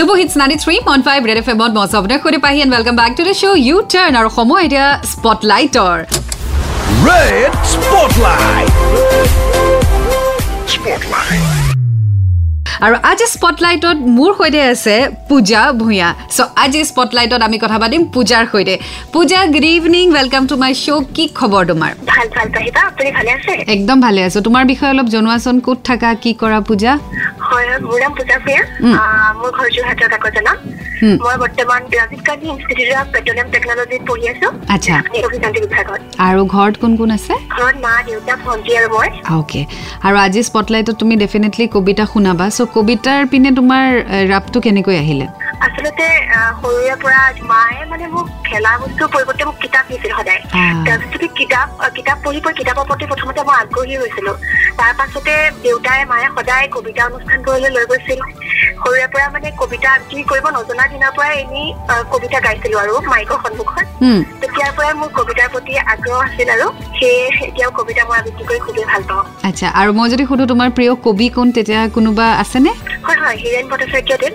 চুবু hits ninety three point five red F এমত মই স্বপ্ন সৈতে পাহি and welcome back to the show' U turn আৰু সময় এতিয়া স্পটলাইটৰ. আৰু আজি স্পটলাইটত মোৰ সৈতে আছে পূজা ভূঞা। চ' আজি স্পটলাইটত আমি কথা পাতিম পূজাৰ সৈতে। Puja good evening welcome to my show' কি খবৰ তোমাৰ? একদম ভালে আছো। তোমাৰ বিষয়ে অলপ জনোৱাচোন ক'ত থাকা কি কৰা পূজা? হয় মোৰ নাম পূজা। আহ, মোৰ ঘৰ যোৰহাটৰ কাকজানা উম। মই বৰ্তমান Rajiv Gandhi institute of petroleum টেকনলজিত পঢ়ি আছো। আচ্ছা। অভিযান্ত্ৰিক বিভাগত। আৰু ঘৰত কোন কোন আছে? ঘৰত মা দেউতা ভণ্টি আৰু মই। অ'কে আৰু আজি স্পটলাইটত তুমি ডেফিনেটলি কবিতা শুনাবা। চ' কবিতাৰ পিনে তোমাৰ ৰাপটো কেনেকৈ আহিলে? আচলতে সৰুৰে পৰা মায়ে মানে মোক খেলা বস্তুৰ পৰিৱৰ্তে মোক কিতাপ দিছিল সদায়। তাৰপিছতে কিতাপ কিতাপ পঢ়ি পঢ়ি কিতাপৰ প্ৰতি প্ৰথমতে মই আগ্ৰহী হৈছিলো। তাৰ পাছতে দেউতাই মায়ে সদায় কবিতা অনুষ্ঠানবোৰলৈ লৈ গৈছিল। সৰুৰে পৰা মানে কবিতা আবৃত্তি কৰিব নজনা দিনৰ পৰাই এনেই কবিতা গাইছিলো আৰু মাইকৰ সন্মুখত। তেতিয়াৰ পৰাই মোৰ কবিতাৰ প্ৰতি আগ্ৰহ আছিল আৰু সেয়ে এতিয়াও কবিতা মই আবৃত্তি কৰি খুবেই ভাল পাওঁ। আচ্ছা আৰু মই যদি সুধো তোমাৰ প্ৰিয় কবি কোন তেতিয়া কোনোবা আছেনে? হয় হয় হীৰেণ ভট্টাচাৰ্যদেৱ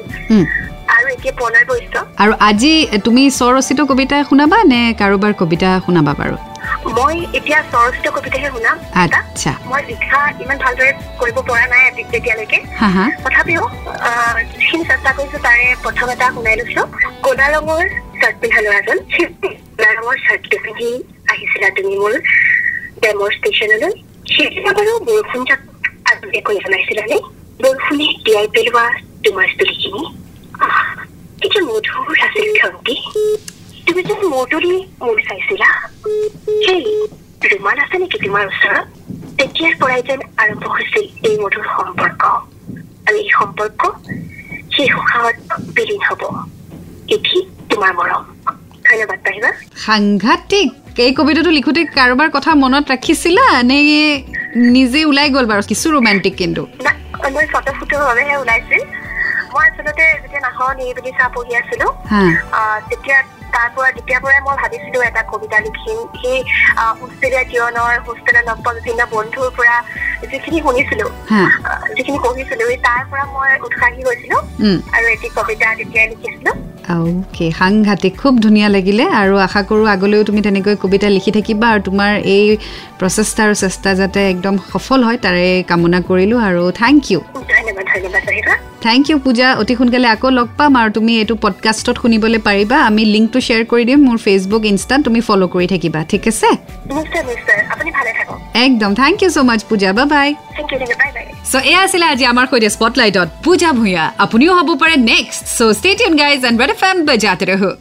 আৰু এতিয়া প্ৰণয় বৈশ্য। আৰু আজি তুমি স্বৰচিত কবিতা শুনাবা নে কাৰোবাৰ কবিতা শুনাবা বাৰু? মই এতিয়া স্বৰচিত কবিতাহে শুনাম। আচ্ছা। মই লিখা ইমান ভালদৰে কৰিব পৰা নাই তেতিয়ালৈকে। তথাপিও যিখিনি চেষ্টা কৰিছো তাৰে প্ৰথম এটা শুনাই লৈছো। কলা ৰঙৰ চাৰ্ট পিন্ধা ল'ৰাজন কলা ৰঙৰ চাৰ্টটো পিন্ধি আহিছিলা তুমি মোৰ ডেমৰ ষ্টেচনলৈ। সেইদিনা বাৰু বৰষুণ জাক আজিলে কৰি জনাইছিলানে বৰষুণে তিয়াই পেলোৱা তোমাৰ চুলিখিনি আহ, কি যে মধুৰ আছিল ক্ষন্তি তুমি যে মধুৰি মোৰ চাইছিলা সেই ৰুমাল আছে নেকি তোমাৰ ওচৰত তেতিয়াৰ পৰাই যেন আৰম্ভ হৈছিল এই মধুৰ সম্পৰ্ক আৰু এই সম্পৰ্ক সেই সুখাহত বিলীন হব এটি তোমাৰ মৰম ধন্যবাদ পাহিবা সাংঘাতিক এই কবিতাটো লিখোঁতে কাৰোবাৰ কথা মনত ৰাখিছিলা নে নিজে ওলাই গ'ল বাৰু কিছু ৰোমান্টিক কিন্তু মই ফটো ফুটোৰ বাবেহে ওলাইছিল মই আচলতে যেতিয়া নাহৰ নিৰিবিলি চাহ পঢ়ি আছিলো তেতিয়া তাৰ পৰা তেতিয়াৰ পৰাই মই ভাবিছিলো এটা কবিতা লিখিম সেই হোষ্টেলীয়া জীৱনৰ হোষ্টেলত লগ পোৱা বিভিন্ন বন্ধুৰ পৰা যিখিনি শুনিছিলো যিখিনি পঢ়িছিলো সেই তাৰ পৰা মই উৎসাহী হৈছিলো আৰু এটি কবিতা তেতিয়াই লিখিছিলো। অ'কে সাংঘাতিক খুব ধুনীয়া লাগিলে আৰু আশা কৰোঁ আগলৈও তুমি তেনেকৈ কবিতা লিখি থাকিবা আৰু তোমাৰ এই প্ৰচেষ্টা আৰু চেষ্টা যাতে একদম সফল হয় তাৰে কামনা কৰিলোঁ আৰু থেংক ইউ ধন্যবাদ ধন্যবাদ থেংক ইউ পূজা অতি সোনকালে আকৌ লগ পাম আৰু তুমি এইটো পডকাষ্টত শুনিবলৈ পাৰিবা। আমি লিংকটো শ্বেয়াৰ কৰি দিম মোৰ ফেচবুক ইনষ্টাত তুমি ফ'ল' কৰি থাকিবা। ঠিক আছে? একদম। থেংক ইউ ছ' মাছ পূজা বা বাই চ' এয়া আছিলে আজি আমাৰ সৈতে স্পটলাইটত পূজা ভূঞা আপুনিও হ'ব পাৰে next so' state guys and red F M বজাতে ৰহো